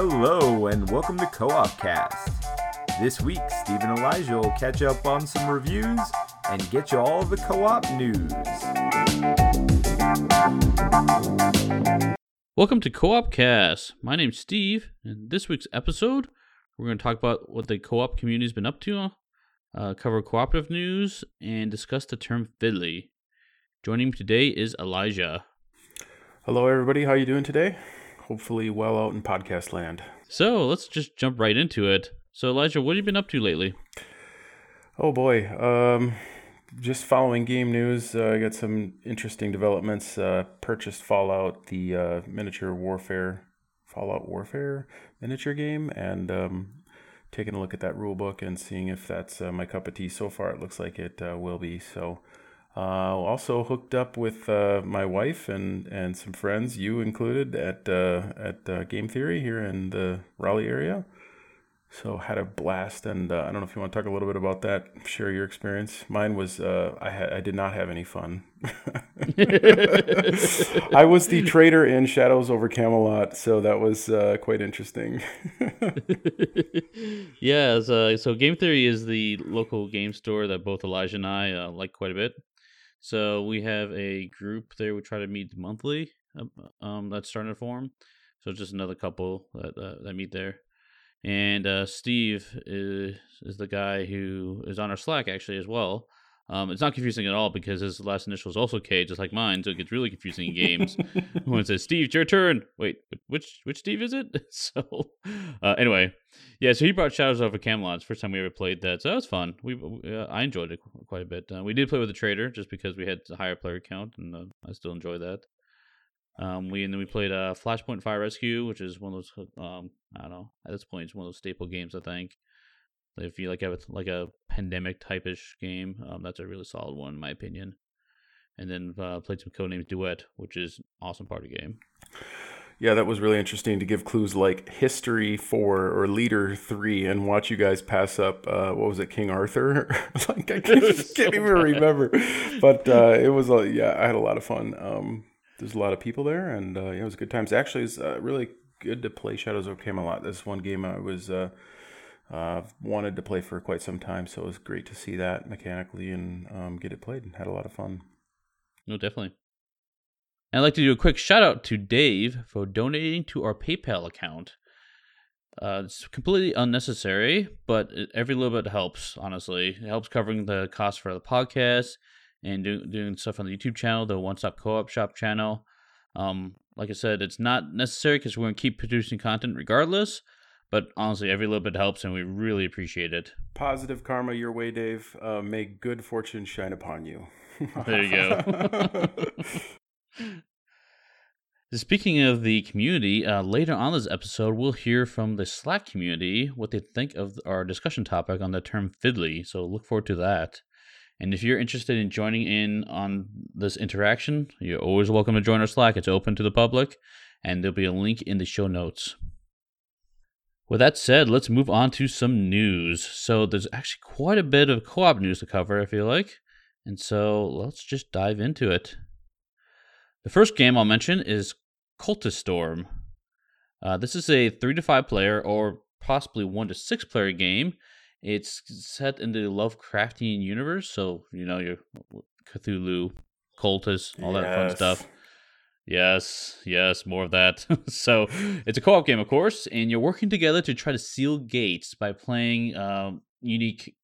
Hello, and welcome to Co op Cast. This week, Steve and Elijah will catch up on some reviews and get you all the co op news. Welcome to Co-op Cast. My name's Steve, and this week's episode, we're going to talk about what the co-op community's been up to, uh, cover cooperative news, and discuss the term fiddly. Joining me today is Elijah. Hello, everybody. How you doing today? Hopefully, well out in podcast land. So let's just jump right into it. So Elijah, what have you been up to lately? Oh boy, um, just following game news. Uh, I got some interesting developments. Uh, purchased Fallout, the uh, miniature warfare, Fallout Warfare miniature game, and um, taking a look at that rule book and seeing if that's uh, my cup of tea. So far, it looks like it uh, will be. So. Uh, also hooked up with uh, my wife and, and some friends, you included, at uh, at uh, Game Theory here in the Raleigh area. So had a blast, and uh, I don't know if you want to talk a little bit about that. Share your experience. Mine was uh, I had I did not have any fun. I was the traitor in Shadows over Camelot, so that was quite interesting. yeah, so, so Game Theory is the local game store that both Elijah and I like quite a bit. So we have a group there. We try to meet monthly. Um, that's starting to form. So just another couple that uh, that meet there. And uh, Steve is is the guy who is on our Slack actually as well. Um, it's not confusing at all because his last initial is also K, just like mine, so it gets really confusing in games. when it says Steve, it's your turn. Wait, which which Steve is it? so uh, anyway, yeah. So he brought Shadows over Camelot. It's the first time we ever played that, so that was fun. We uh, I enjoyed it quite a bit. Uh, we did play with the traitor just because we had a higher player count, and uh, I still enjoy that. Um, we and then we played uh, Flashpoint Fire Rescue, which is one of those um, I don't know at this point it's one of those staple games I think. If you like have a, like a pandemic type ish game, um, that's a really solid one in my opinion. And then uh, played some codenames Duet, which is awesome party game. Yeah, that was really interesting to give clues like history four or leader three, and watch you guys pass up. Uh, what was it, King Arthur? like I can't, so can't even remember, but uh, it was a yeah. I had a lot of fun. Um, there's a lot of people there, and uh, yeah, it was good times. Actually, it's uh, really good to play Shadows of Camelot. This one game I was uh, wanted to play for quite some time, so it was great to see that mechanically and um, get it played. and Had a lot of fun. No, definitely. And I'd like to do a quick shout out to Dave for donating to our PayPal account. Uh, it's completely unnecessary, but every little bit helps. Honestly, it helps covering the cost for the podcast and do, doing stuff on the YouTube channel, the One Stop Co-op Shop channel. Um, like I said, it's not necessary because we're gonna keep producing content regardless. But honestly, every little bit helps, and we really appreciate it. Positive karma your way, Dave. Uh, may good fortune shine upon you. there you go. Speaking of the community, uh, later on this episode, we'll hear from the Slack community what they think of our discussion topic on the term fiddly. So look forward to that. And if you're interested in joining in on this interaction, you're always welcome to join our Slack. It's open to the public, and there'll be a link in the show notes. With that said, let's move on to some news. So, there's actually quite a bit of co op news to cover, I feel like. And so, let's just dive into it. The first game I'll mention is Cultist Storm. Uh, this is a three to five player, or possibly one to six player game it's set in the Lovecraftian universe, so you know your Cthulhu, cultists, all yes. that fun stuff. Yes, yes, more of that. so it's a co-op game, of course, and you're working together to try to seal gates by playing um, unique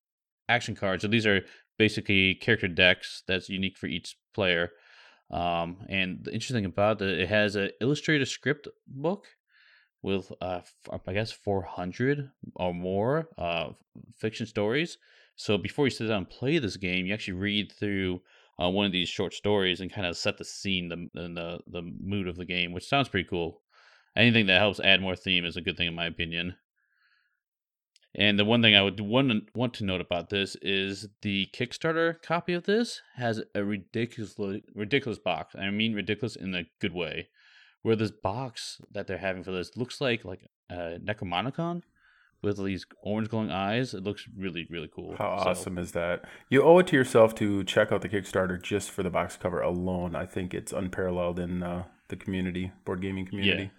action cards. So these are basically character decks that's unique for each player. Um, and the interesting about it, it has an illustrated script book with uh, I guess 400 or more uh, fiction stories. So before you sit down and play this game, you actually read through uh, one of these short stories and kind of set the scene, the, the the mood of the game, which sounds pretty cool. Anything that helps add more theme is a good thing, in my opinion. And the one thing I would want want to note about this is the Kickstarter copy of this has a ridiculous ridiculous box. I mean ridiculous in a good way where this box that they're having for this looks like like a Necromonicon with these orange glowing eyes. It looks really really cool. How so. awesome is that? You owe it to yourself to check out the Kickstarter just for the box cover alone. I think it's unparalleled in uh, the community, board gaming community.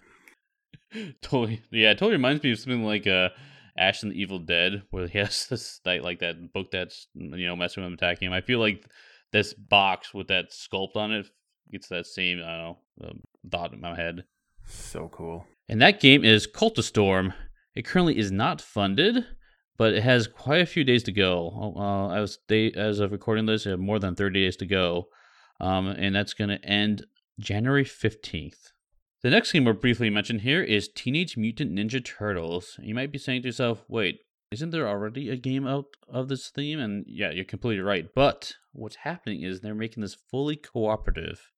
totally. Yeah, it totally reminds me of something like uh, Ash and the Evil Dead, where he has this like, like that book that's you know messing with him, attacking him. I feel like this box with that sculpt on it gets that same I don't know um, thought in my head. So cool. And that game is Cultistorm. It currently is not funded, but it has quite a few days to go. Uh, as they as of recording this, it have more than thirty days to go, um, and that's going to end January fifteenth. The next game we'll briefly mention here is Teenage Mutant Ninja Turtles. You might be saying to yourself, "Wait, isn't there already a game out of this theme?" And yeah, you're completely right. But what's happening is they're making this fully cooperative.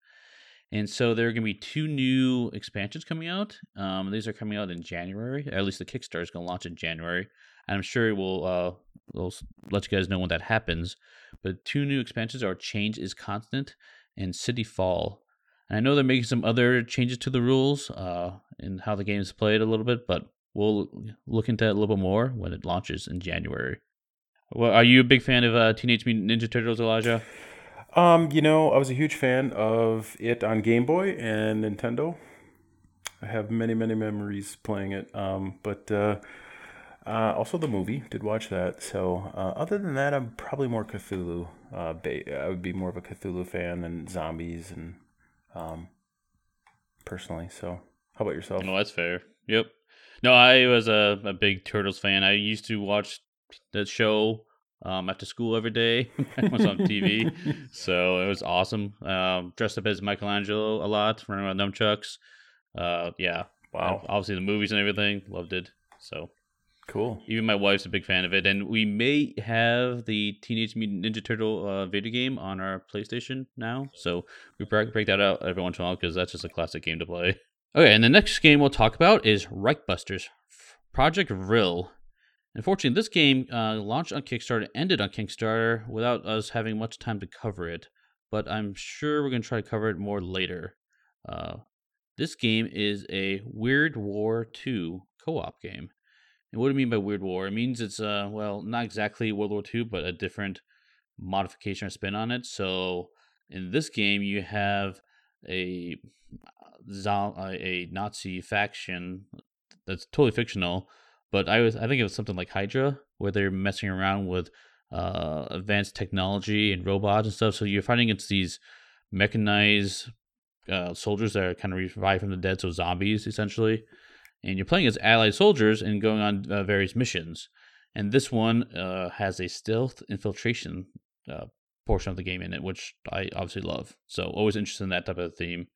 And so there are going to be two new expansions coming out. Um, these are coming out in January. At least the Kickstarter is going to launch in January. And I'm sure we'll, uh, we'll let you guys know when that happens. But two new expansions are Change is Constant and City Fall. And I know they're making some other changes to the rules uh, and how the game is played a little bit, but we'll look into that a little bit more when it launches in January. Well, are you a big fan of uh, Teenage Mutant Ninja Turtles, Elijah? Um, you know, I was a huge fan of it on Game Boy and Nintendo. I have many, many memories playing it. Um, but uh, uh, also the movie, did watch that. So uh, other than that, I'm probably more Cthulhu. Uh, ba- I would be more of a Cthulhu fan than zombies and um, personally. So how about yourself? No, that's fair. Yep. No, I was a, a big Turtles fan. I used to watch that show um, after school every day. it was on TV, so it was awesome. Um, dressed up as Michelangelo a lot, running around nunchucks. Uh, yeah, Wow. And obviously the movies and everything, loved it. So Cool. even my wife's a big fan of it, and we may have the Teenage Mutant Ninja Turtle uh, video game on our PlayStation now. So we break, break that out every once in a while because that's just a classic game to play. Okay, and the next game we'll talk about is Reichbusters Project Vril. Unfortunately, this game uh, launched on Kickstarter, ended on Kickstarter without us having much time to cover it. But I'm sure we're going to try to cover it more later. Uh, this game is a Weird War 2 co op game. And what do I mean by Weird War? It means it's, uh, well, not exactly World War II, but a different modification or spin on it. So in this game, you have a, uh, a Nazi faction that's totally fictional but I was I think it was something like Hydra, where they're messing around with uh, advanced technology and robots and stuff. So you're fighting against these mechanized uh, soldiers that are kind of revived from the dead, so zombies essentially. And you're playing as allied soldiers and going on uh, various missions. And this one uh, has a stealth infiltration uh, portion of the game in it, which I obviously love. So always interested in that type of theme.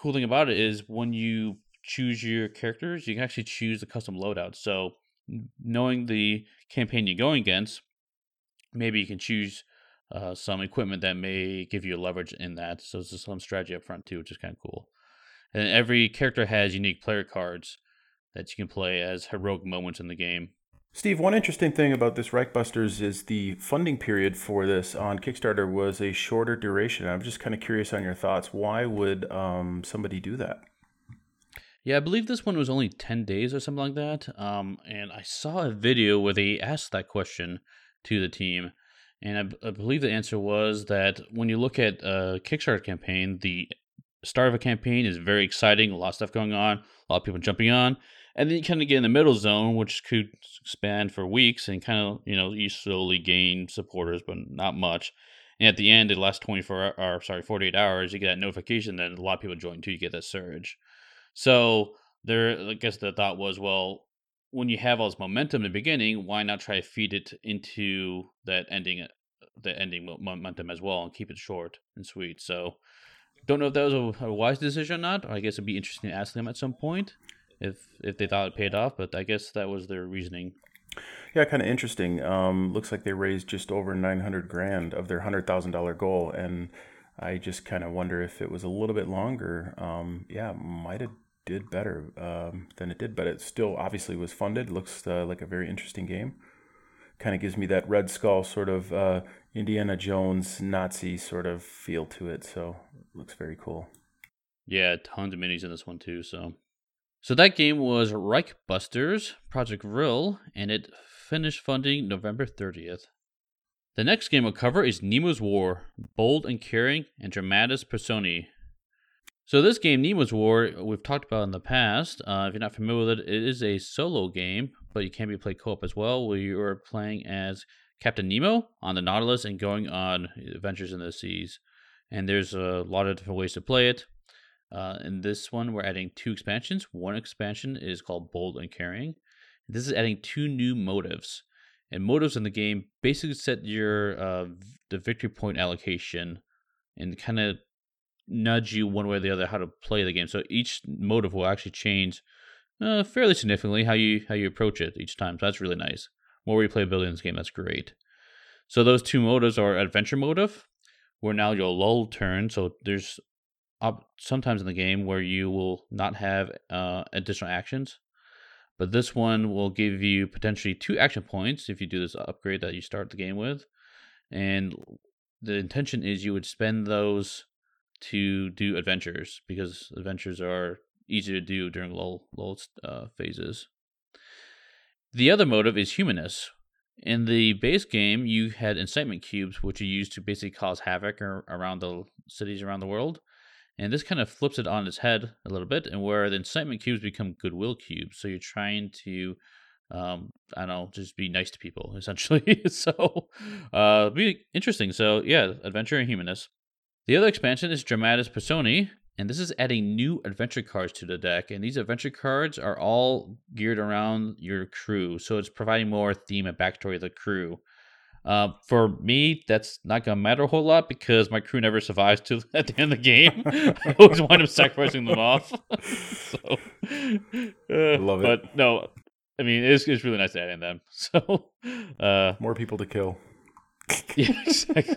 Cool thing about it is when you choose your characters, you can actually choose the custom loadout. So, knowing the campaign you're going against, maybe you can choose uh, some equipment that may give you a leverage in that. So, there's some strategy up front too, which is kind of cool. And every character has unique player cards that you can play as heroic moments in the game. Steve, one interesting thing about this Reichbusters is the funding period for this on Kickstarter was a shorter duration. I'm just kind of curious on your thoughts. Why would um, somebody do that? Yeah, I believe this one was only 10 days or something like that. Um, and I saw a video where they asked that question to the team. And I, believe the answer was that when you look at a Kickstarter campaign, the start of a campaign is very exciting, a lot of stuff going on, a lot of people jumping on. And then you kind of get in the middle zone, which could span for weeks, and kind of, you know, you slowly gain supporters, but not much. And at the end, the last 24 or sorry, 48 hours, you get that notification that a lot of people join too. You get that surge. So there, I guess the thought was, well, when you have all this momentum in the beginning, why not try to feed it into that ending, uh, the ending momentum as well, and keep it short and sweet. So, don't know if that was a, a wise decision or not. I guess it'd be interesting to ask them at some point if if they thought it paid off. But I guess that was their reasoning. Yeah, kind of interesting. Um, looks like they raised just over 900 grand of their $100,000 goal. And I just kind of wonder if it was a little bit longer. Um, yeah, might have did better um, than it did, but it still obviously was funded. Looks uh, like a very interesting game. Kind of gives me that Red Skull sort of uh, Indiana Jones Nazi sort of feel to it. So looks very cool. Yeah, tons of minis in this one too. So, so that game was Reichbusters Project Vril, and it finished funding November 30th. The next game we'll cover is Nemo's War, Bold and Caring and Dramatis Personae. So this game, Nemo's War, we've talked about in the past. Uh, if you're not familiar with it, it is a solo game, but you can be played co-op as well, where you are playing as Captain Nemo on the Nautilus and going on adventures in the seas. And there's a lot of different ways to play it. Uh, in this one, we're adding two expansions. One expansion is called Bold and Caring. This is adding two new motives. And motives in the game basically set your uh, the victory point allocation and kind of nudge you one way or the other how to play the game. So each motive will actually change uh, fairly significantly how you how you approach it each time. So that's really nice. More replayability in this game. That's great. So those two motives are adventure motive, where now your lull turn. So there's up sometimes in the game where you will not have uh, additional actions. But this one will give you potentially two action points if you do this upgrade that you start the game with. And the intention is you would spend those to do adventures because adventures are easy to do during lull, lull uh, phases. The other motive is humanness. In the base game, you had incitement cubes, which you used to basically cause havoc around the cities around the world. And this kind of flips it on its head a little bit, and where the incitement cubes become goodwill cubes. So you're trying to, um, I don't know, just be nice to people, essentially. so, uh, be interesting. So, yeah, adventure and humanness. The other expansion is Dramatis Personae, and this is adding new adventure cards to the deck. And these adventure cards are all geared around your crew, so it's providing more theme and backstory of the crew. Uh, for me, that's not gonna matter a whole lot because my crew never survives to at the end of the game. I always wind up sacrificing them off. so, uh, love it. But no, I mean it's it's really nice to add in them. So, uh, more people to kill. yeah, exactly.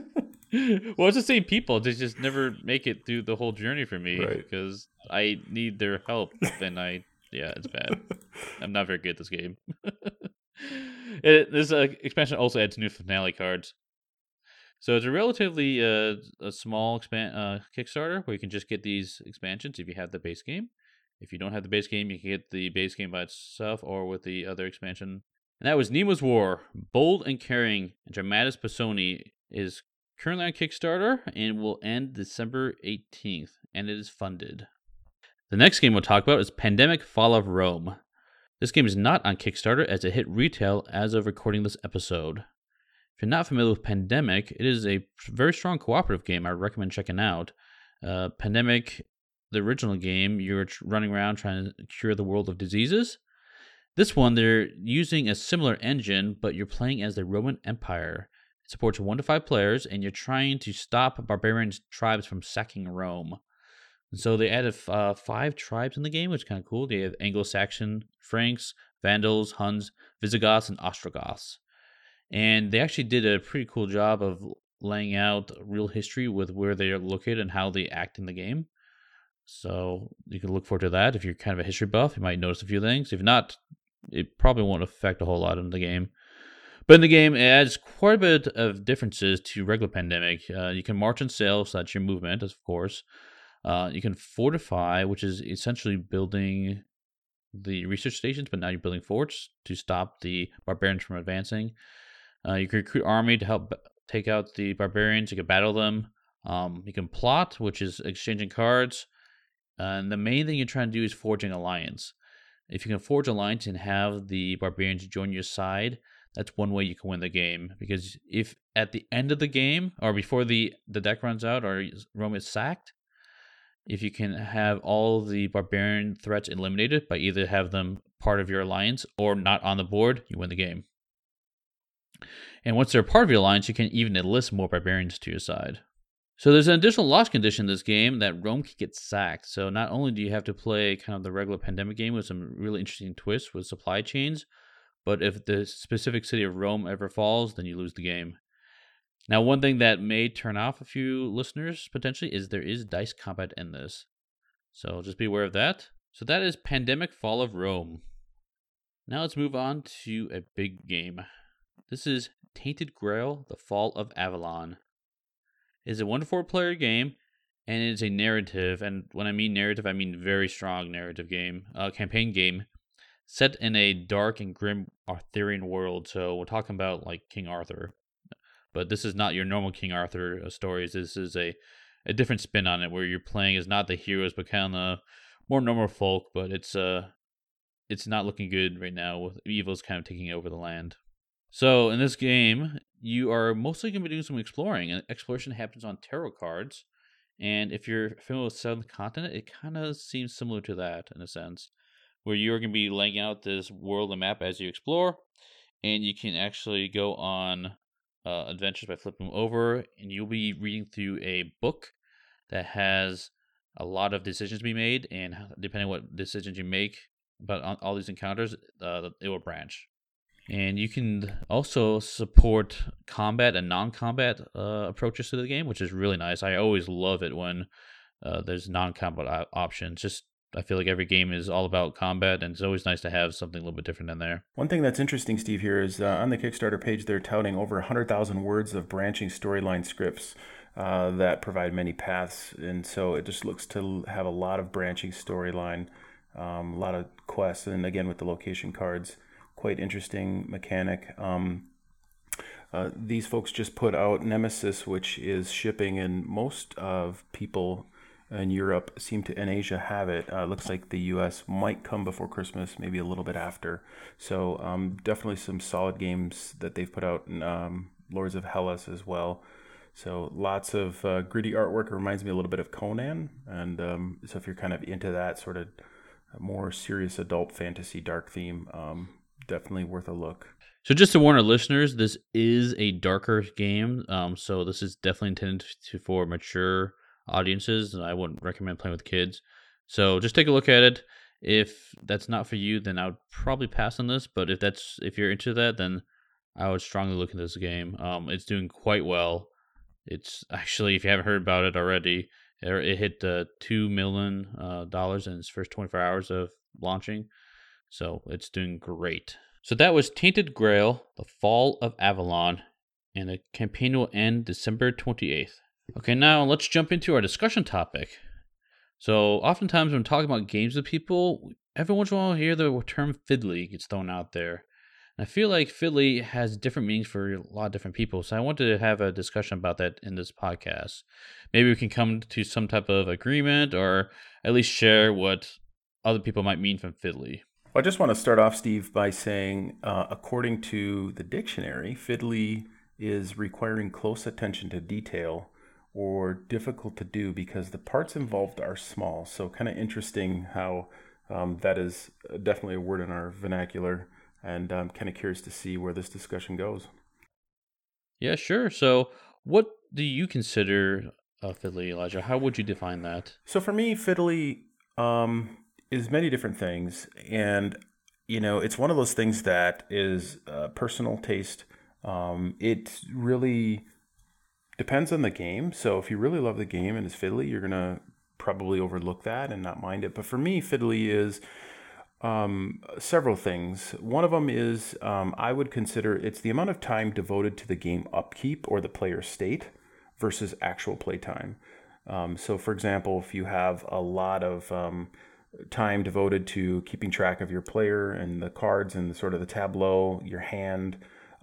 Well, it's the same people. They just never make it through the whole journey for me right. because I need their help, and I yeah, it's bad. I'm not very good at this game. it, this uh, expansion also adds new finale cards. So it's a relatively uh, a small expand uh, Kickstarter where you can just get these expansions if you have the base game. If you don't have the base game, you can get the base game by itself or with the other expansion. And that was Nemo's War. Bold and Caring Dramatis Personae is currently on Kickstarter and will end December 18th, and it is funded. The next game we'll talk about is Pandemic Fall of Rome. This game is not on Kickstarter as it hit retail as of recording this episode. If you're not familiar with Pandemic, it is a very strong cooperative game I recommend checking out. Uh, Pandemic, the original game, you're running around trying to cure the world of diseases. This one, they're using a similar engine, but you're playing as the Roman Empire. It supports one to five players, and you're trying to stop barbarian tribes from sacking Rome. And so they added uh, five tribes in the game, which is kind of cool. They have Anglo-Saxon, Franks, Vandals, Huns, Visigoths, and Ostrogoths. And they actually did a pretty cool job of laying out real history with where they are located and how they act in the game. So you can look forward to that. If you're kind of a history buff, you might notice a few things. If not, it probably won't affect a whole lot in the game. But in the game, it adds quite a bit of differences to regular Pandemic. Uh, you can march and sail, so that's your movement, of course. Uh, you can fortify, which is essentially building the research stations, but now you're building forts to stop the barbarians from advancing. Uh, you can recruit army to help take out the barbarians. You can battle them. Um, you can plot, which is exchanging cards. and the main thing you're trying to do is forging alliance. If you can forge alliance and have the barbarians join your side, that's one way you can win the game. Because if at the end of the game or before the the deck runs out or Rome is sacked, if you can have all the barbarian threats eliminated by either have them part of your alliance or not on the board, you win the game. And once they're part of your alliance, you can even enlist more barbarians to your side. So there's an additional loss condition in this game that Rome can get sacked. So not only do you have to play kind of the regular pandemic game with some really interesting twists with supply chains, but if the specific city of Rome ever falls, then you lose the game. Now, one thing that may turn off a few listeners potentially is there is dice combat in this. So just be aware of that. So that is Pandemic Fall of Rome. Now let's move on to a big game. This is Tainted Grail The Fall of Avalon. It is a one to four player game and it is a narrative. And when I mean narrative, I mean very strong narrative game, uh, campaign game set in a dark and grim Arthurian world. So we're talking about like King Arthur but this is not your normal King Arthur uh, stories. This is a a different spin on it, where you're playing as not the heroes, but kind of more normal folk. But it's uh, it's not looking good right now with evils kind of taking over the land. So in this game, you are mostly going to be doing some exploring, and exploration happens on tarot cards. And if you're familiar with Seventh Continent, it kind of seems similar to that in a sense, where you're going to be laying out this world and map as you explore, and you can actually go on uh, adventures by flipping them over, and you'll be reading through a book that has a lot of decisions to be made, and depending what decisions you make about all these encounters, uh, it will branch. And you can also support combat and non-combat uh, approaches to the game, which is really nice. I always love it when uh, there's non-combat options. Just I feel like every game is all about combat, and it's always nice to have something a little bit different in there. One thing that's interesting, Steve, here is uh, on the Kickstarter page, they're touting over 100,000 words of branching storyline scripts uh, that provide many paths. And so it just looks to have a lot of branching storyline, um, a lot of quests, and again, with the location cards quite interesting mechanic. Um, uh, these folks just put out Nemesis, which is shipping, and most of people in Europe seem to, in Asia, have it. Uh, looks like the U.S. might come before Christmas, maybe a little bit after. So um, definitely some solid games that they've put out. In, um, Lords of Hellas as well. So lots of uh, gritty artwork. It reminds me a little bit of Conan, and um, so if you're kind of into that sort of more serious adult fantasy dark theme, um, definitely worth a look. So just to warn our listeners, this is a darker game. Um, so this is definitely intended to, for mature audiences. And I wouldn't recommend playing with kids. So just take a look at it. If that's not for you, then I would probably pass on this. But if that's if you're into that, then I would strongly look at this game. Um, it's doing quite well. It's actually, if you haven't heard about it already, it hit uh, two million uh, dollars in its first 24 hours of launching. So it's doing great. So that was Tainted Grail, The Fall of Avalon, and the campaign will end December 28th. Okay, now let's jump into our discussion topic. So, oftentimes when talking about games with people, every once in a while I hear the term fiddly gets thrown out there. And I feel like fiddly has different meanings for a lot of different people. So, I wanted to have a discussion about that in this podcast. Maybe we can come to some type of agreement or at least share what other people might mean from fiddly. I just want to start off, Steve, by saying, uh, according to the dictionary, fiddly is requiring close attention to detail or difficult to do because the parts involved are small. So, kind of interesting how um, that is definitely a word in our vernacular, and I'm kind of curious to see where this discussion goes. Yeah, sure. So, what do you consider a fiddly, Elijah? How would you define that? So, for me, fiddly um, is many different things, and you know, it's one of those things that is uh, personal taste. Um, it really depends on the game. So if you really love the game and it's fiddly, you're gonna probably overlook that and not mind it. But for me, fiddly is um, several things. One of them is um, I would consider it's the amount of time devoted to the game upkeep or the player state versus actual play time. Um, so, for example, if you have a lot of um, time devoted to keeping track of your player and the cards and sort of the tableau, your hand,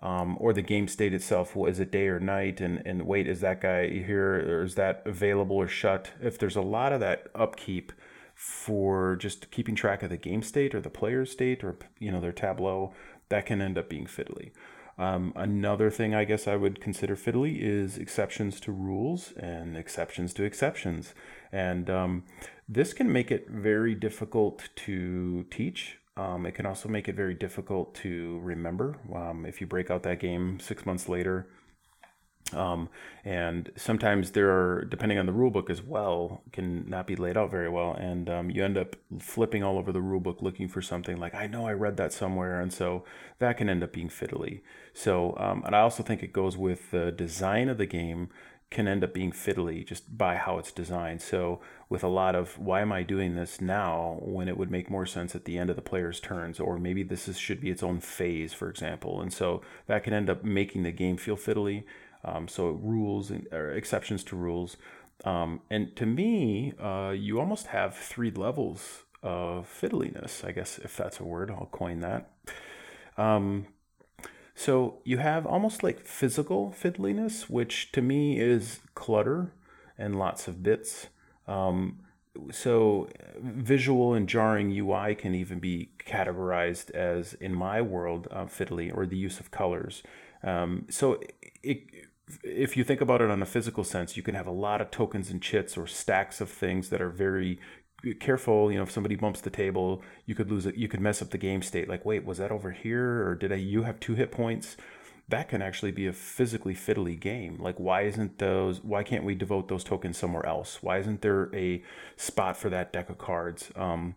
um, or the game state itself. Is it day or night? And, and wait, is that guy here or is that available or shut? If there's a lot of that upkeep for just keeping track of the game state or the player state or you know their tableau, that can end up being fiddly. Um, another thing I guess I would consider fiddly is exceptions to rules and exceptions to exceptions. And um, this can make it very difficult to teach. Um, it can also make it very difficult to remember um, if you break out that game six months later. Um, and sometimes there are, depending on the rule book as well, can not be laid out very well. And um, you end up flipping all over the rule book looking for something like, I know I read that somewhere. And so that can end up being fiddly. So, um, and I also think it goes with the design of the game can end up being fiddly just by how it's designed. So, with a lot of why am I doing this now when it would make more sense at the end of the player's turns, or maybe this is, should be its own phase, for example. And so that can end up making the game feel fiddly. Um, so, rules and or exceptions to rules. Um, and to me, uh, you almost have three levels of fiddliness, I guess, if that's a word, I'll coin that. Um, so you have almost like physical fiddliness, which to me is clutter. and lots of bits. Um, so visual and jarring UI can even be categorized as, in my world, uh, fiddly or the use of colors. Um, so it, if you think about it on a physical sense, you can have a lot of tokens and chits or stacks of things that are very careful. You know, if somebody bumps the table, you could lose it. You could mess up the game state. Like, wait, was that over here, or did I? You have two hit points. That can actually be a physically fiddly game. Like, why isn't those? Why can't we devote those tokens somewhere else? Why isn't there a spot for that deck of cards? Um,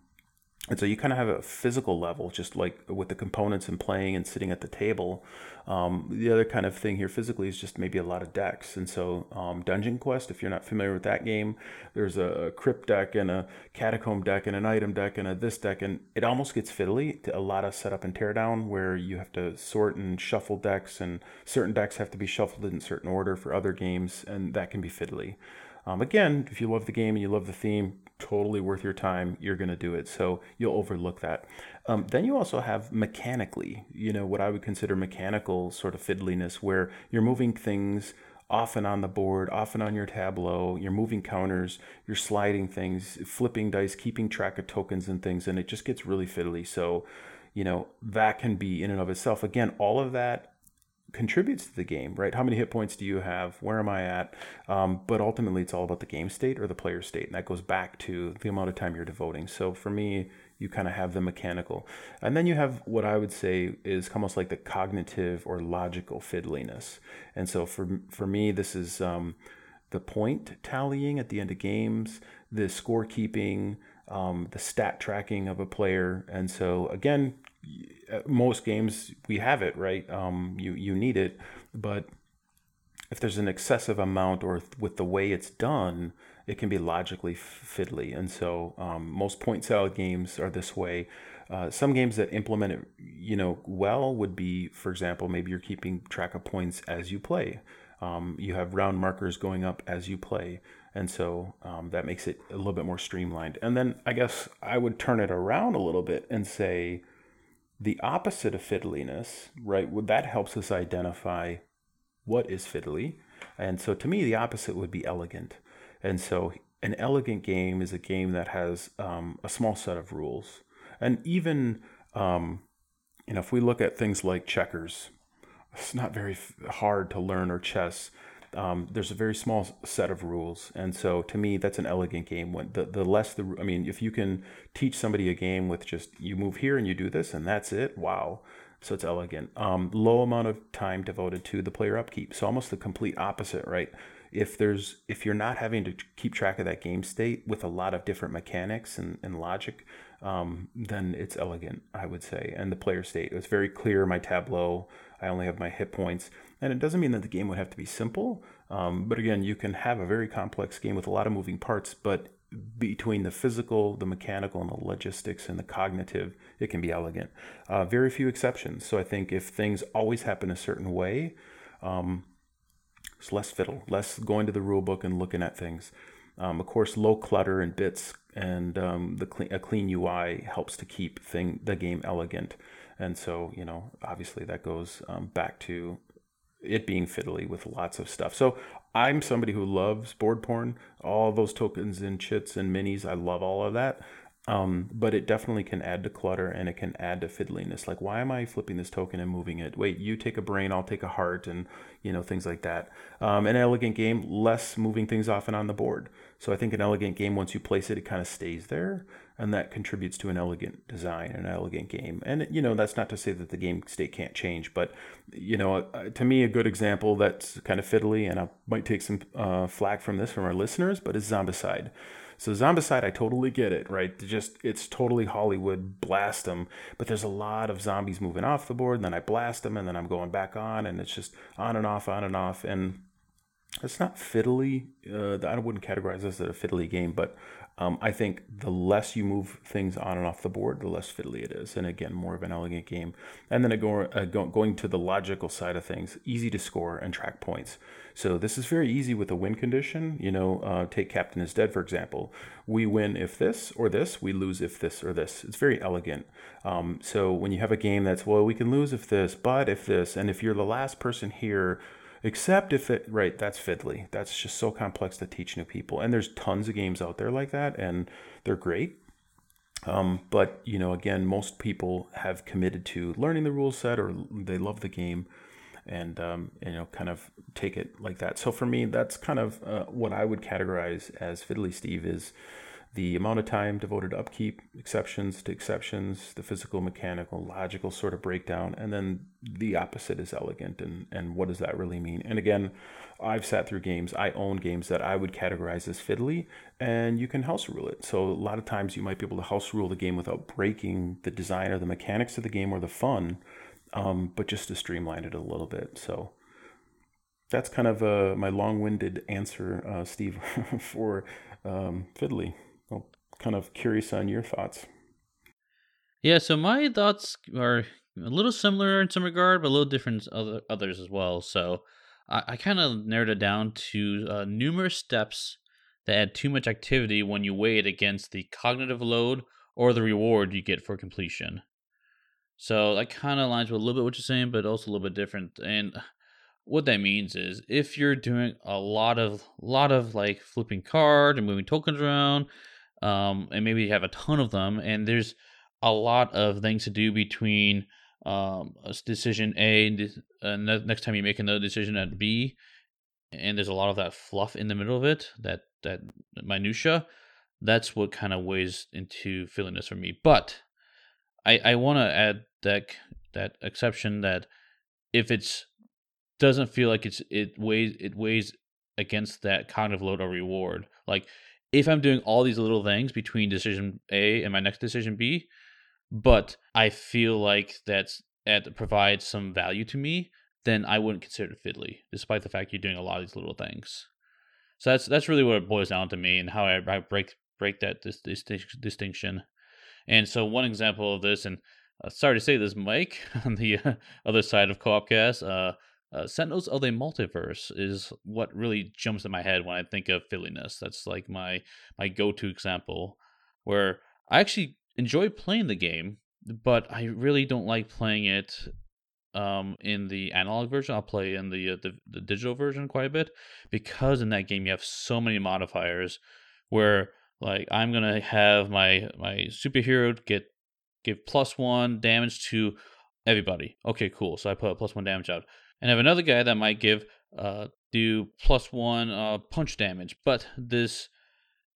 and so you kind of have a physical level, just like with the components and playing and sitting at the table. Um, the other kind of thing here physically is just maybe a lot of decks. And so um, Dungeon Quest, if you're not familiar with that game, there's a crypt deck and a catacomb deck and an item deck and a this deck. And it almost gets fiddly to a lot of setup and teardown where you have to sort and shuffle decks and certain decks have to be shuffled in certain order for other games. And that can be fiddly. Um, again, if you love the game and you love the theme, totally worth your time. You're going to do it. So you'll overlook that. Um, then you also have mechanically, you know, what I would consider mechanical sort of fiddliness, where you're moving things often on the board, often on your tableau. You're moving counters, you're sliding things, flipping dice, keeping track of tokens and things, and it just gets really fiddly. So, you know, that can be in and of itself. Again, all of that contributes to the game, right? How many hit points do you have? Where am I at? Um, but ultimately, it's all about the game state or the player state, and that goes back to the amount of time you're devoting. So for me, you kind of have the mechanical, and then you have what I would say is almost like the cognitive or logical fiddliness. And so for for me, this is um, the point tallying at the end of games, the scorekeeping. Um, the stat tracking of a player, and so again, most games we have it right. Um, you you need it, but if there's an excessive amount or with the way it's done, it can be logically fiddly. And so um, most point salad games are this way. Uh, some games that implement it, you know, well would be, for example, maybe you're keeping track of points as you play. Um, you have round markers going up as you play, and so um, that makes it a little bit more streamlined. And then I guess I would turn it around a little bit and say, the opposite of fiddliness, right? Well, That helps us identify what is fiddly. And so to me, the opposite would be elegant. And so an elegant game is a game that has um, a small set of rules. And even, um, you know, if we look at things like checkers, it's not very hard to learn or chess um, there's a very small set of rules, and so to me, that's an elegant game. When the the less the, I mean, if you can teach somebody a game with just you move here and you do this and that's it, wow. So it's elegant. Um, low amount of time devoted to the player upkeep. So almost the complete opposite, right? If there's if you're not having to keep track of that game state with a lot of different mechanics and, and logic, um, then it's elegant, I would say. And the player state, it's very clear. My tableau, I only have my hit points. And it doesn't mean that the game would have to be simple. Um, but again, you can have a very complex game with a lot of moving parts, but between the physical, the mechanical, and the logistics and the cognitive, it can be elegant. Uh, very few exceptions. So I think if things always happen a certain way, um, it's less fiddle, less going to the rule book and looking at things. Um, of course, low clutter and bits and um, the clean, a clean UI helps to keep thing the game elegant. And so, you know, obviously that goes um, back to it being fiddly with lots of stuff. So I'm somebody who loves board porn, all those tokens and chits and minis. I love all of that. Um, but it definitely can add to clutter and it can add to fiddliness. Like, why am I flipping this token and moving it? Wait, you take a brain, I'll take a heart, and you know things like that. Um, an elegant game, less moving things off and on the board. So I think an elegant game, once you place it, it kind of stays there and that contributes to an elegant design, an elegant game. And you know, that's not to say that the game state can't change, but you know, uh, to me, a good example that's kind of fiddly, and I might take some uh, flack from this from our listeners, but is Zombicide. So Zombicide, I totally get it, right? Just it's totally Hollywood, blast them. But there's a lot of zombies moving off the board, and then I blast them, and then I'm going back on, and it's just on and off, on and off, and it's not fiddly. Uh, I wouldn't categorize this as a fiddly game, but um, I think the less you move things on and off the board, the less fiddly it is. And again, more of an elegant game. And then go, go, going to the logical side of things, easy to score and track points. So this is very easy with a win condition. You know, uh, take Captain is Dead, for example. We win if this or this, we lose if this or this. It's very elegant. Um, so when you have a game that's, well, we can lose if this, but if this, and if you're the last person here, Except if it right, that's fiddly. That's just so complex to teach new people. And there's tons of games out there like that, and they're great. Um, but you know, again, most people have committed to learning the rule set, or they love the game, and um, you know, kind of take it like that. So for me, that's kind of uh, what I would categorize as fiddly Steve is the amount of time devoted to upkeep, exceptions to exceptions, the physical, mechanical, logical sort of breakdown, and then the opposite is elegant. And, and what does that really mean? And again, I've sat through games, I own games that I would categorize as fiddly, and you can house rule it. So a lot of times you might be able to house rule the game without breaking the design or the mechanics of the game or the fun, um, but just to streamline it a little bit. So that's kind of uh, my long-winded answer, uh, Steve, for um, fiddly kind of curious on your thoughts. Yeah, so my thoughts are a little similar in some regard, but a little different other others as well. So I, I kind of narrowed it down to uh, numerous steps that add too much activity when you weigh it against the cognitive load or the reward you get for completion. So that kind of aligns with a little bit what you're saying, but also a little bit different. And what that means is if you're doing a lot of lot of like flipping cards and moving tokens around um, and maybe you have a ton of them, and there's a lot of things to do between um, decision A and next time you make another decision at B, and there's a lot of that fluff in the middle of it, that that minutia. That's what kind of weighs into fiddliness for me. But I I want to add that that exception that if it's doesn't feel like it's it weighs it weighs against that cognitive load or reward. Like if I'm doing all these little things between decision A and my next decision B, but I feel like that's that provides some value to me, then I wouldn't consider it fiddly, despite the fact you're doing a lot of these little things. So that's that's really what it boils down to me and how I, I break break that this, distinction. And so one example of this, and uh, sorry to say this, Mike, on the uh, other side of Co-opcast, uh, uh, Sentinels of the Multiverse is what really jumps in my head when I think of fiddliness. That's like my my go-to example, where I actually enjoy playing the game, but I really don't like playing it um, in the analog version. I'll play in the, uh, the the digital version quite a bit because in that game you have so many modifiers where like I'm gonna have my my superhero get give plus one damage to everybody. Okay, cool. So I put plus one damage out and have another guy that might give uh, do plus one uh, punch damage, but this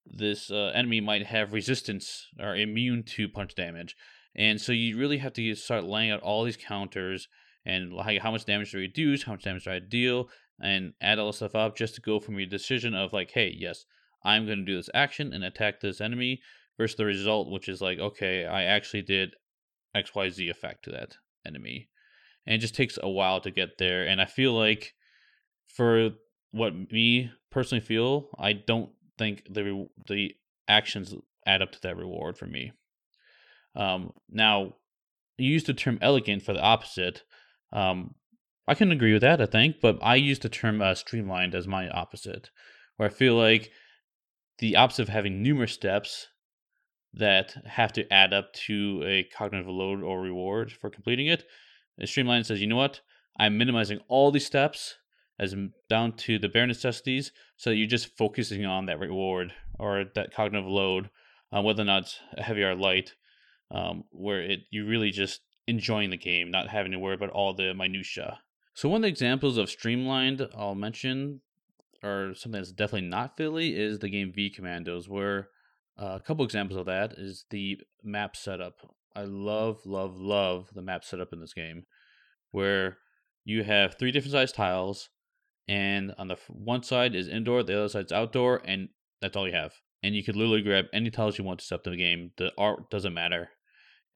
this uh, enemy might have resistance or immune to punch damage, and so you really have to start laying out all these counters and like how much damage do I reduce, how much damage do I deal, and add all this stuff up just to go from your decision of like, hey, yes, I'm going to do this action and attack this enemy versus the result, which is like, okay, I actually did X Y Z effect to that enemy and it just takes a while to get there. And I feel like for what me personally feel, I don't think the the actions add up to that reward for me. Um, now, you used the term elegant for the opposite. Um, I can agree with that, I think, but I use the term uh, streamlined as my opposite, where I feel like the opposite of having numerous steps that have to add up to a cognitive load or reward for completing it and Streamline says, you know what? I'm minimizing all these steps as down to the bare necessities so you're just focusing on that reward or that cognitive load, uh, whether or not it's heavy or light, um, where it you really just enjoying the game, not having to worry about all the minutia. So one of the examples of streamlined I'll mention, or something that's definitely not fiddly, is the game V Commandos, where uh, a couple examples of that is the map setup. I love, love, love the map setup in this game, where you have three different size tiles, and on the one side is indoor, the other side's outdoor, and that's all you have. And you could literally grab any tiles you want to set up the game. The art doesn't matter.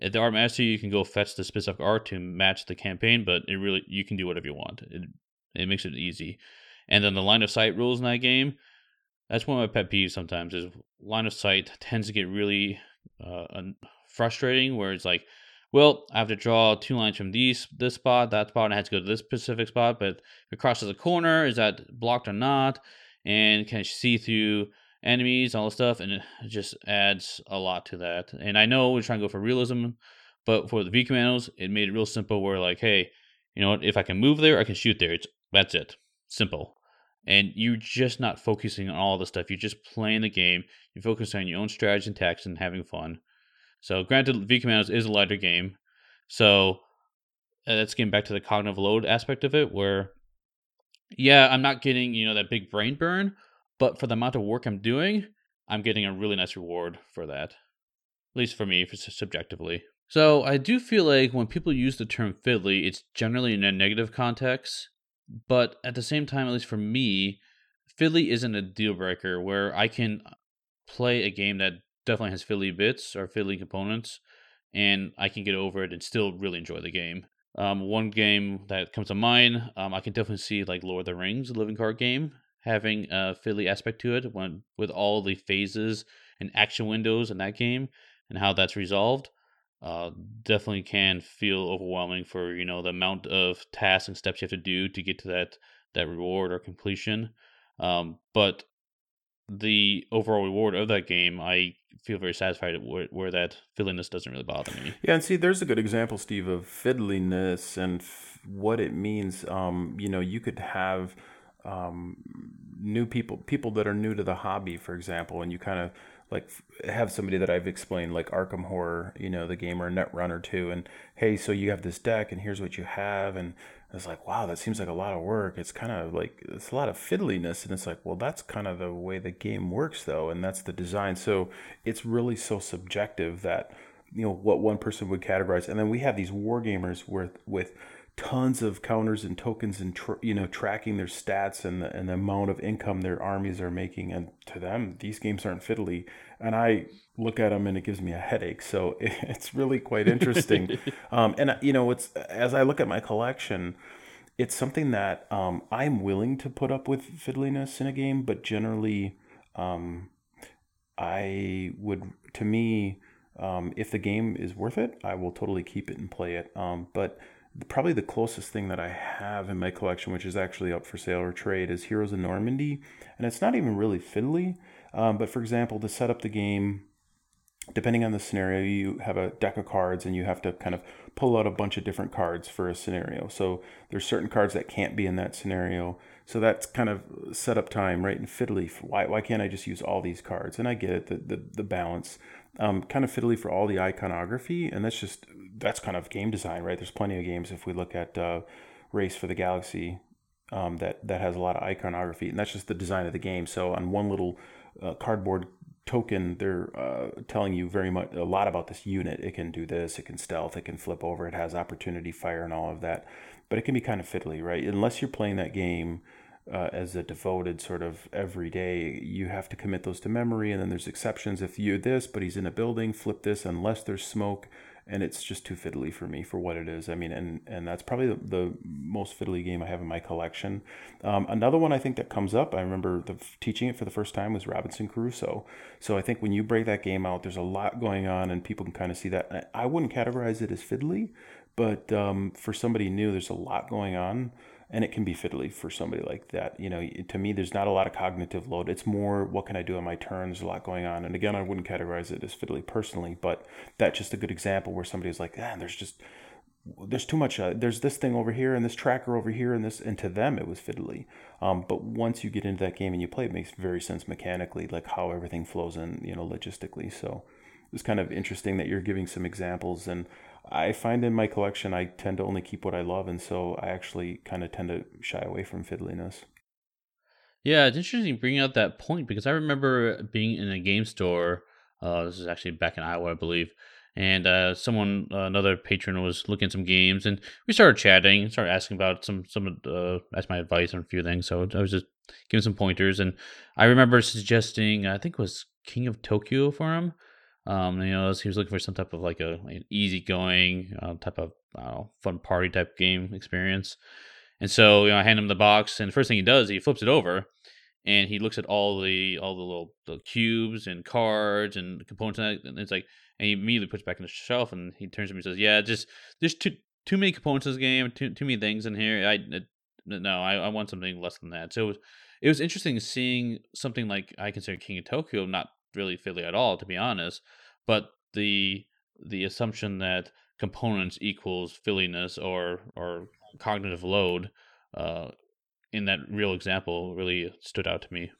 At the art master, you can go fetch the specific art to match the campaign, but it really you can do whatever you want. It it makes it easy. And then the line of sight rules in that game. That's one of my pet peeves. Sometimes is line of sight tends to get really uh, frustrating where it's like, well, I have to draw two lines from these this spot, that spot, and I have to go to this specific spot. But if it crosses a corner, is that blocked or not? And can see through enemies, all this stuff, and it just adds a lot to that. And I know we're trying to go for realism, but for the V commandos, it made it real simple. Where like, hey, you know what? If I can move there, I can shoot there. It's that's it. simple. And you're just not focusing on all the stuff. You're just playing the game. You're focusing on your own strategy and tactics and having fun. So, granted, V Commandos is a lighter game. So, uh, that's getting back to the cognitive load aspect of it, where, yeah, I'm not getting, you know, that big brain burn, but for the amount of work I'm doing, I'm getting a really nice reward for that. At least for me, subjectively. So I do feel like when people use the term fiddly, it's generally in a negative context. But at the same time, at least for me, fiddly isn't a deal breaker where I can play a game that definitely has fiddly bits or fiddly components, and I can get over it and still really enjoy the game. Um, one game that comes to mind, um, I can definitely see like Lord of the Rings, the living card game, having a fiddly aspect to it when with all the phases and action windows in that game and how that's resolved uh, definitely can feel overwhelming for you know the amount of tasks and steps you have to do to get to that that reward or completion. Um, but the overall reward of that game, I feel very satisfied where, where that fiddliness doesn't really bother me. Yeah, and see, there's a good example, Steve, of fiddliness and f- what it means. Um, you know, you could have um, new people, people that are new to the hobby, for example, and you kind of like have somebody that I've explained like Arkham Horror, you know, the game or Netrunner too, and hey, so you have this deck and here's what you have, and it's like, wow, that seems like a lot of work. It's kind of like it's a lot of fiddliness, and it's like, well, that's kind of the way the game works though, and that's the design. So it's really so subjective that you know what one person would categorize, and then we have these war gamers with with tons of counters and tokens and tr- you know tracking their stats and the, and the amount of income their armies are making and to them these games aren't fiddly and i look at them and it gives me a headache so it's really quite interesting um, and you know it's as i look at my collection it's something that um, i'm willing to put up with fiddliness in a game but generally um, i would to me um, if the game is worth it i will totally keep it and play it um, but probably the closest thing that I have in my collection, which is actually up for sale or trade, is Heroes of Normandy. And it's not even really fiddly. Um, but for example, to set up the game, depending on the scenario, you have a deck of cards and you have to kind of pull out a bunch of different cards for a scenario. So there's certain cards that can't be in that scenario. So that's kind of setup time, right? And fiddly. Why, why can't I just use all these cards? And I get it, the, the, the balance. Um, kind of fiddly for all the iconography. And that's just that's kind of game design, right? There's plenty of games. If we look at uh, Race for the Galaxy, um, that that has a lot of iconography, and that's just the design of the game. So on one little uh, cardboard token, they're uh, telling you very much a lot about this unit. It can do this, it can stealth, it can flip over, it has opportunity fire, and all of that. But it can be kind of fiddly, right? Unless you're playing that game. Uh, as a devoted sort of every day, you have to commit those to memory, and then there's exceptions. If you this, but he's in a building, flip this unless there's smoke and it's just too fiddly for me for what it is. I mean, and and that's probably the, the most fiddly game I have in my collection. Um, another one I think that comes up, I remember the, teaching it for the first time was Robinson Crusoe. So I think when you break that game out, there's a lot going on, and people can kind of see that. I wouldn't categorize it as fiddly, but um, for somebody new, there's a lot going on and it can be fiddly for somebody like that. You know, to me, there's not a lot of cognitive load. It's more what can I do on my turn. There's a lot going on, and again, I wouldn't categorize it as fiddly personally, but that's just a good example where somebody's like, ah, there's just there's too much. Uh, there's this thing over here and this tracker over here and this, and to them it was fiddly. Um, but once you get into that game and you play, it makes very sense mechanically, like how everything flows in, you know, logistically. So it's kind of interesting that you're giving some examples and I find in my collection I tend to only keep what I love, and so I actually kind of tend to shy away from fiddliness. Yeah, it's interesting bringing out that point because I remember being in a game store. Uh, this is actually back in Iowa, I believe, and uh, someone, uh, another patron, was looking at some games, and we started chatting, and started asking about some some uh, asked my advice on a few things. So I was just giving some pointers, and I remember suggesting, I think it was King of Tokyo for him. Um, you know, he was looking for some type of like a like an easygoing uh, type of know, fun party type game experience. And so, you know, I hand him the box, and the first thing he does, he flips it over, and he looks at all the all the little the cubes and cards and components, and it's like, and he immediately puts back in the shelf, and he turns to me and says, "Yeah, just there's too too many components in this game, too too many things in here. I no, I, I want something less than that." So it was, it was interesting seeing something like I consider King of Tokyo not really fiddly at all, to be honest. But the the assumption that components equals fiddliness or or cognitive load uh, in that real example really stood out to me.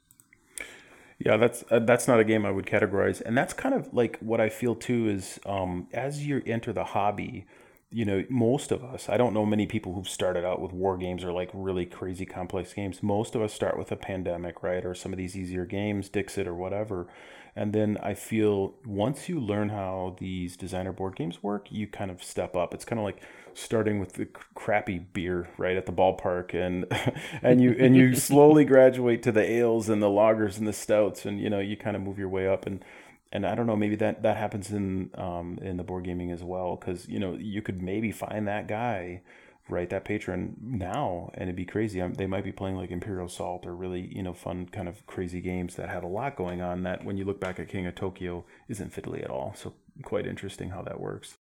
Yeah, that's uh, that's not a game I would categorize, and that's kind of like what I feel too is um, as you enter the hobby, you know, most of us, I don't know many people who've started out with war games or like really crazy complex games. Most of us start with a pandemic, right? Or some of these easier games, Dixit or whatever. And then I feel once you learn how these designer board games work, you kind of step up. It's kind of like starting with the crappy beer right at the ballpark and and you and you slowly graduate to the ales and the lagers and the stouts and you know you kind of move your way up and and I don't know maybe that that happens in um in the board gaming as well cuz you know you could maybe find that guy right that patron now and it'd be crazy um, they might be playing like imperial assault or really you know fun kind of crazy games that had a lot going on that when you look back at king of tokyo isn't fiddly at all so quite interesting how that works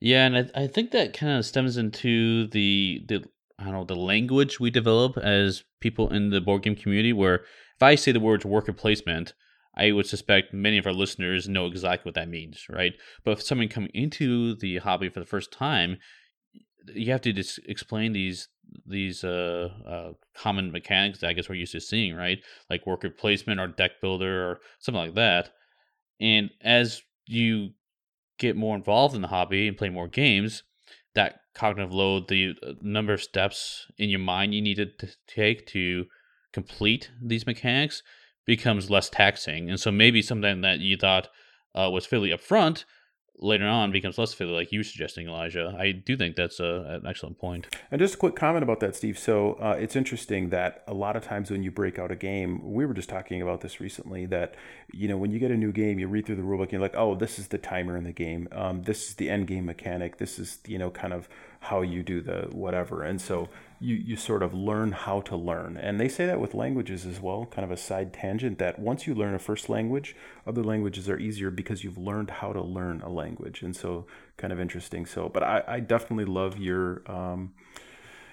yeah, and I, I think that kind of stems into the the I don't know the language we develop as people in the board game community. Where if I say the words worker placement, I would suspect many of our listeners know exactly what that means, right? But if someone coming into the hobby for the first time, you have to just explain these these uh, uh, common mechanics that I guess we're used to seeing, right? Like worker placement or deck builder or something like that. And as you get more involved in the hobby and play more games, that cognitive load, the uh, number of steps in your mind you need to take to complete these mechanics becomes less taxing. And so maybe something that you thought uh, was fairly upfront later on becomes less fiddly, like you suggesting, Elijah. I do think that's a, an excellent point. And just a quick comment about that, Steve. So uh, it's interesting that a lot of times when you break out a game, we were just talking about this recently. That you know when you get a new game, you read through the rulebook, and you're like, oh, this is the timer in the game. Um, this is the end game mechanic. This is you know kind of how you do the whatever. And so you, you sort of learn how to learn. And they say that with languages as well, kind of a side tangent that once you learn a first language, other languages are easier because you've learned how to learn a language. And so kind of interesting. So, but I, I definitely love your, um,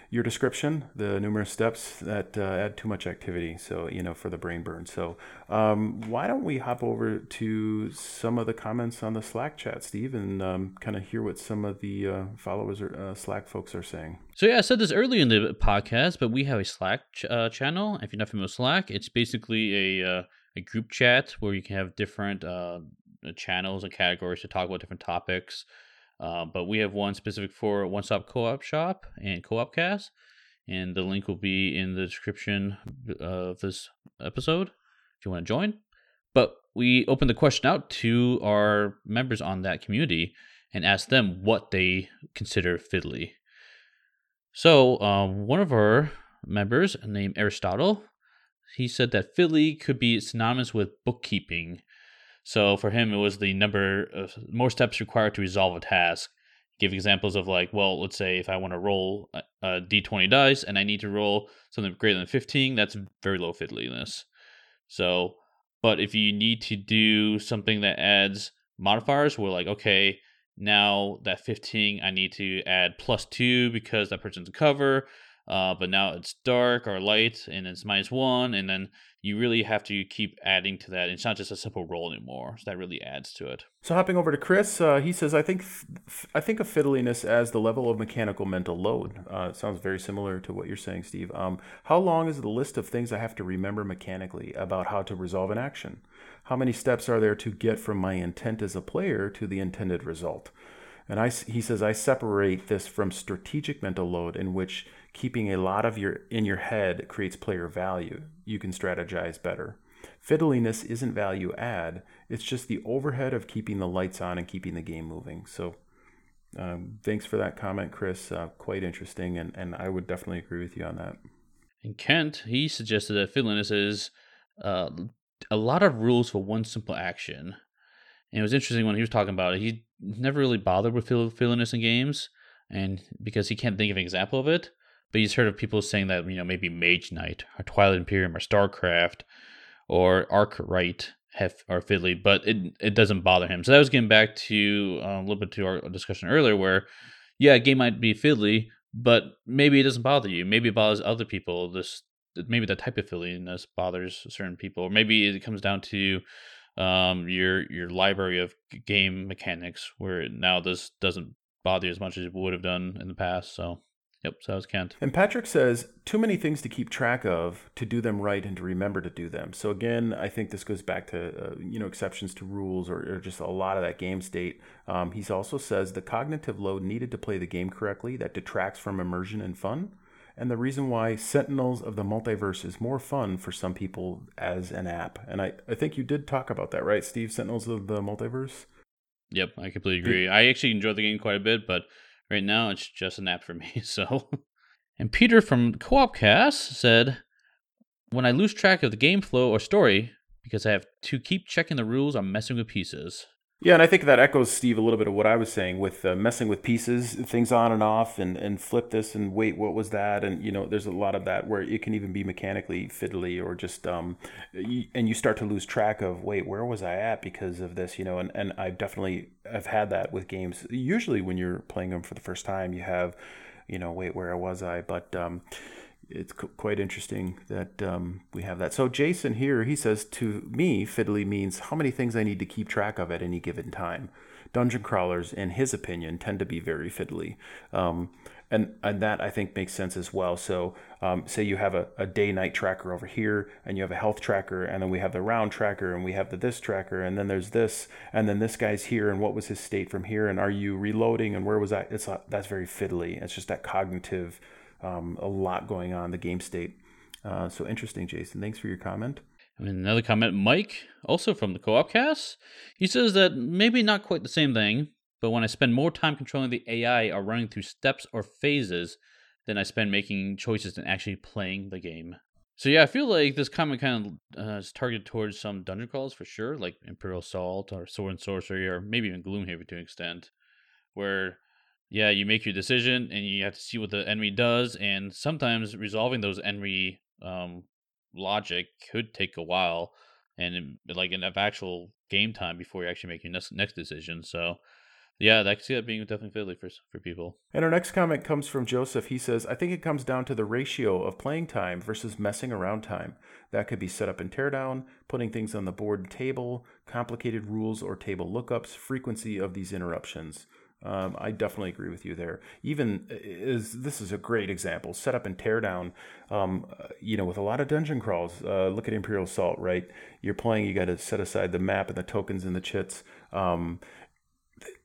your description, the numerous steps that uh, add too much activity. So, you know, for the brain burn. So, um, why don't we hop over to some of the comments on the Slack chat, Steve, and um, kind of hear what some of the uh, followers or uh, Slack folks are saying? So, yeah, I said this earlier in the podcast, but we have a Slack ch- uh, channel. If you're not familiar with Slack, it's basically a, uh, a group chat where you can have different uh, channels and categories to talk about different topics. Uh, but we have one specific for One Stop Co op Shop and Co op Cast. And the link will be in the description of this episode if you want to join. But we opened the question out to our members on that community and asked them what they consider fiddly. So, um, one of our members named Aristotle, he said that fiddly could be synonymous with bookkeeping so for him, it was the number of more steps required to resolve a task. Give examples of like, well, let's say if I want to roll a a d20 dice and I need to roll something greater than 15, that's very low fiddliness. So, but if you need to do something that adds modifiers, we're like, okay, now that 15, I need to add plus two because that person's a cover. Uh, but now it's dark or light and it's minus one, and then you really have to keep adding to that. It's not just a simple roll anymore. So that really adds to it. So hopping over to Chris, uh, he says, "I think I think of fiddliness as the level of mechanical mental load. Uh, sounds very similar to what you're saying, Steve. Um, how long is the list of things I have to remember mechanically about how to resolve an action? How many steps are there to get from my intent as a player to the intended result?" And I, he says, I separate this from strategic mental load, in which keeping a lot of your in your head creates player value. You can strategize better. Fiddliness isn't value add, it's just the overhead of keeping the lights on and keeping the game moving. So, um, thanks for that comment, Chris. Uh, quite interesting, and, and I would definitely agree with you on that. And Kent, he suggested that fiddliness is uh, a lot of rules for one simple action. And it was interesting when he was talking about it. He never really bothered with fiddliness in games, and because he can't think of an example of it. But he's heard of people saying that you know maybe Mage Knight or Twilight Imperium or StarCraft or Arkwright have are fiddly, but it it doesn't bother him. So that was getting back to uh, a little bit to our discussion earlier, where yeah, a game might be fiddly, but maybe it doesn't bother you. Maybe it bothers other people. This maybe the type of fiddliness bothers certain people, or maybe it comes down to um, your your library of game mechanics, where now this doesn't bother you as much as it would have done in the past. So Yep, so that was Kent. And Patrick says, too many things to keep track of to do them right and to remember to do them. So again, I think this goes back to, uh, you know, exceptions to rules or, or, just a lot of that game state. Um, he also says the cognitive load needed to play the game correctly that detracts from immersion and fun. And the reason why Sentinels of the Multiverse is more fun for some people as an app. And I, I think you did talk about that, right, Steve? Sentinels of the Multiverse? Yep, I completely agree. I actually enjoyed the game quite a bit, but Right now, it's just an app for me. So, and Peter from Co-op Cast said, "When I lose track of the game flow or story because I have to keep checking the rules, I'm messing with pieces." Yeah, and I think that echoes Steve a little bit of what I was saying with uh, messing with pieces, things on and off, and and flip this and wait, what was that? And you know, there's a lot of that where it can even be mechanically fiddly or just um, and you start to lose track of wait, where was I at because of this? You know, and and I've definitely I've had that with games. Usually, when you're playing them for the first time, you have, you know, wait, where was I? But um, it's quite interesting that um, we have that. So Jason here, he says to me, fiddly means how many things I need to keep track of at any given time. Dungeon crawlers, in his opinion, tend to be very fiddly. Um, and, and that I think makes sense as well. So, um, say you have a, a day night tracker over here, and you have a health tracker, and then we have the round tracker, and we have the this tracker, and then there's this, and then this guy's here, and what was his state from here, and are you reloading, and where was that? It's a, that's very fiddly. It's just that cognitive um, a lot going on the game state. Uh, so interesting, Jason. Thanks for your comment. And another comment, Mike, also from the co-op cast. He says that maybe not quite the same thing, but when I spend more time controlling the AI or running through steps or phases than I spend making choices and actually playing the game. So yeah, I feel like this comment kind of uh, is targeted towards some dungeon crawls for sure, like Imperial Assault or Sword and Sorcery, or maybe even Gloomhaven to an extent, where yeah, you make your decision and you have to see what the enemy does, and sometimes resolving those enemy um, logic could take a while, and like an actual game time before you actually make your next next decision. So, yeah, I can see that being definitely fiddly for for people. And our next comment comes from Joseph. He says, "I think it comes down to the ratio of playing time versus messing around time. That could be set up in teardown, putting things on the board table, complicated rules or table lookups, frequency of these interruptions." Um, I definitely agree with you there. Even is this is a great example. Set up and tear down. Um, you know, with a lot of dungeon crawls. Uh, look at Imperial Assault, right? You're playing. You got to set aside the map and the tokens and the chits. Um,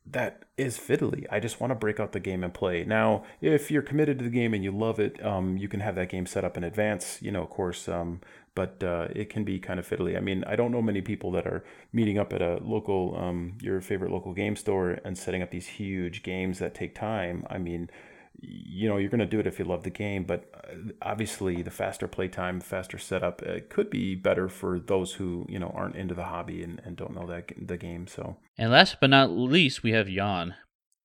that is fiddly. I just want to break out the game and play. Now, if you're committed to the game and you love it, um, you can have that game set up in advance. You know, of course, um, but uh, it can be kind of fiddly. I mean, I don't know many people that are meeting up at a local, um, your favorite local game store and setting up these huge games that take time. I mean, you know, you're going to do it if you love the game, but uh, obviously the faster playtime, faster setup, it could be better for those who, you know, aren't into the hobby and, and don't know that the game. So, and last but not least, we have Jan.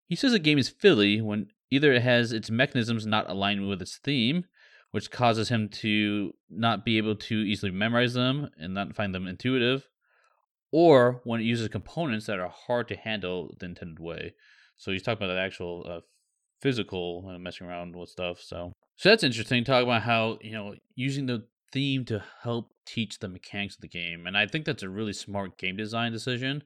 He says a game is fiddly when either it has its mechanisms not aligned with its theme, which causes him to not be able to easily memorize them and not find them intuitive, or when it uses components that are hard to handle the intended way. So he's talking about the actual uh, physical uh, messing around with stuff. So, so that's interesting. Talk about how you know using the theme to help teach the mechanics of the game, and I think that's a really smart game design decision.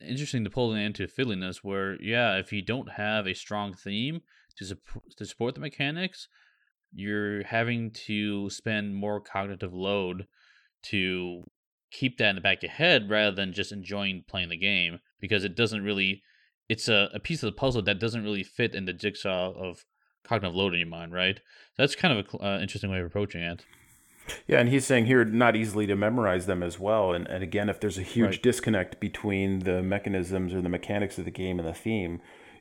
It's interesting to pull it into fiddliness, where yeah, if you don't have a strong theme to support to support the mechanics, you're having to spend more cognitive load to keep that in the back of your head rather than just enjoying playing the game because it doesn't really it's a, a piece of the puzzle that doesn't really fit in the jigsaw of cognitive load in your mind right that's kind of an uh, interesting way of approaching it yeah, and he's saying here not easily to memorize them as well. And, and again, if there's a huge right. disconnect between the mechanisms or the mechanics of the game and the theme,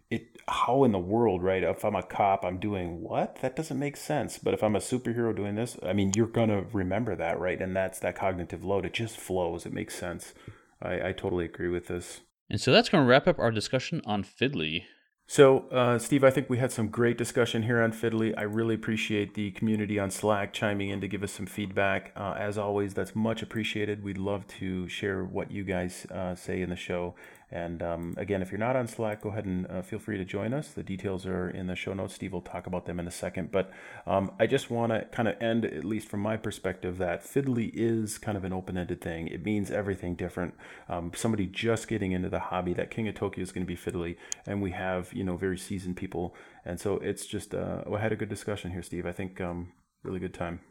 it how in the world, right? If I'm a cop, I'm doing what? That doesn't make sense. But if I'm a superhero doing this, I mean, you're gonna remember that, right? And that's that cognitive load. It just flows. It makes sense. I, I totally agree with this. And so that's going to wrap up our discussion on Fiddly. So, uh, Steve, I think we had some great discussion here on Fiddly. I really appreciate the community on Slack chiming in to give us some feedback. Uh, as always, that's much appreciated. We'd love to share what you guys uh, say in the show And um, again, if you're not on Slack, go ahead and uh, feel free to join us. The details are in the show notes. Steve will talk about them in a second. But um, I just want to kind of end, at least from my perspective, that Fiddly is kind of an open ended thing. It means everything different. Um, somebody just getting into the hobby, that King of Tokyo is going to be Fiddly. And we have, you know, very seasoned people. And so it's just, uh, I had a good discussion here, Steve. I think um, really good time.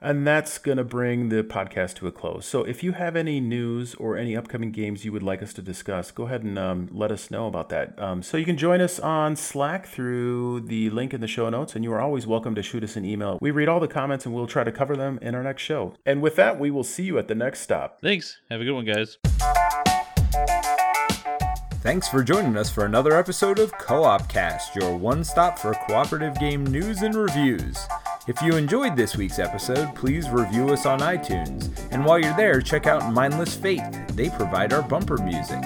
And that's going to bring the podcast to a close. So if you have any news or any upcoming games you would like us to discuss, go ahead and um, let us know about that. Um, so you can join us on Slack through the link in the show notes, and you are always welcome to shoot us an email. We read all the comments and we'll try to cover them in our next show. And with that, we will see you at the next stop. Thanks. Have a good one, guys. Thanks for joining us for another episode of Co op Cast, your one stop for cooperative game news and reviews. If you enjoyed this week's episode, please review us on iTunes. And while you're there, check out Mindless Faith. They provide our bumper music.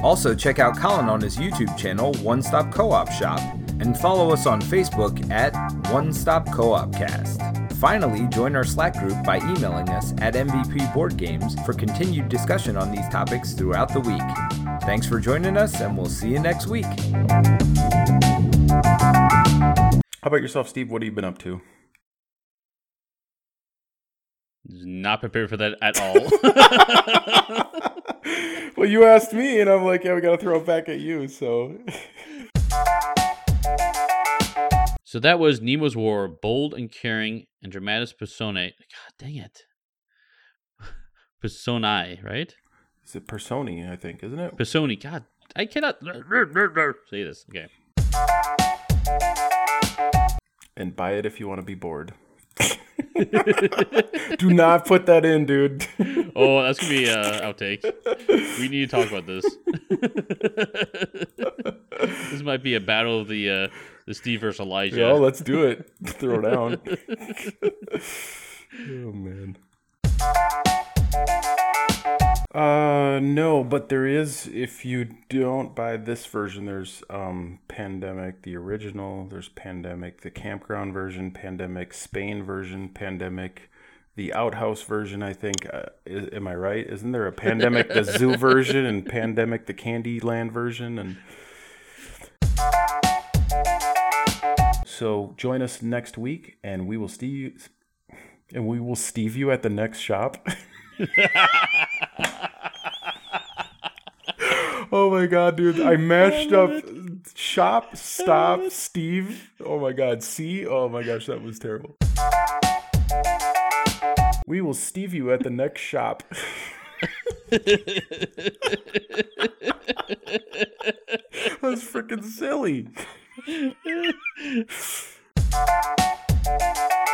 Also, check out Colin on his YouTube channel, One Stop Co op Shop, and follow us on Facebook at One Stop Co op Cast. Finally, join our Slack group by emailing us at MVP Board Games for continued discussion on these topics throughout the week. Thanks for joining us, and we'll see you next week. How about yourself, Steve? What have you been up to? Not prepared for that at all. well, you asked me, and I'm like, yeah, we got to throw it back at you. So. so that was Nemo's War, bold and caring, and dramatis personae. God dang it, personae, right? Is it Personi? I think, isn't it? Personi. God, I cannot say this. Okay. And buy it if you want to be bored. Do not put that in, dude. oh, that's gonna be uh, outtake. We need to talk about this. this might be a battle of the uh, the Steve versus Elijah. Yeah, let's do it. Throw down. oh man. Uh, no, but there is. If you don't buy this version, there's um Pandemic, the original. There's Pandemic, the campground version. Pandemic, Spain version. Pandemic, the outhouse version. I think. Uh, is, am I right? Isn't there a Pandemic, the zoo version, and Pandemic, the Candyland version, and. So join us next week, and we will Steve, and we will Steve you at the next shop. oh my god, dude! I mashed up it. shop, stop, Steve. Oh my god, see? Oh my gosh, that was terrible. We will Steve you at the next shop. That's freaking silly.